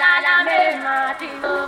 la la me la,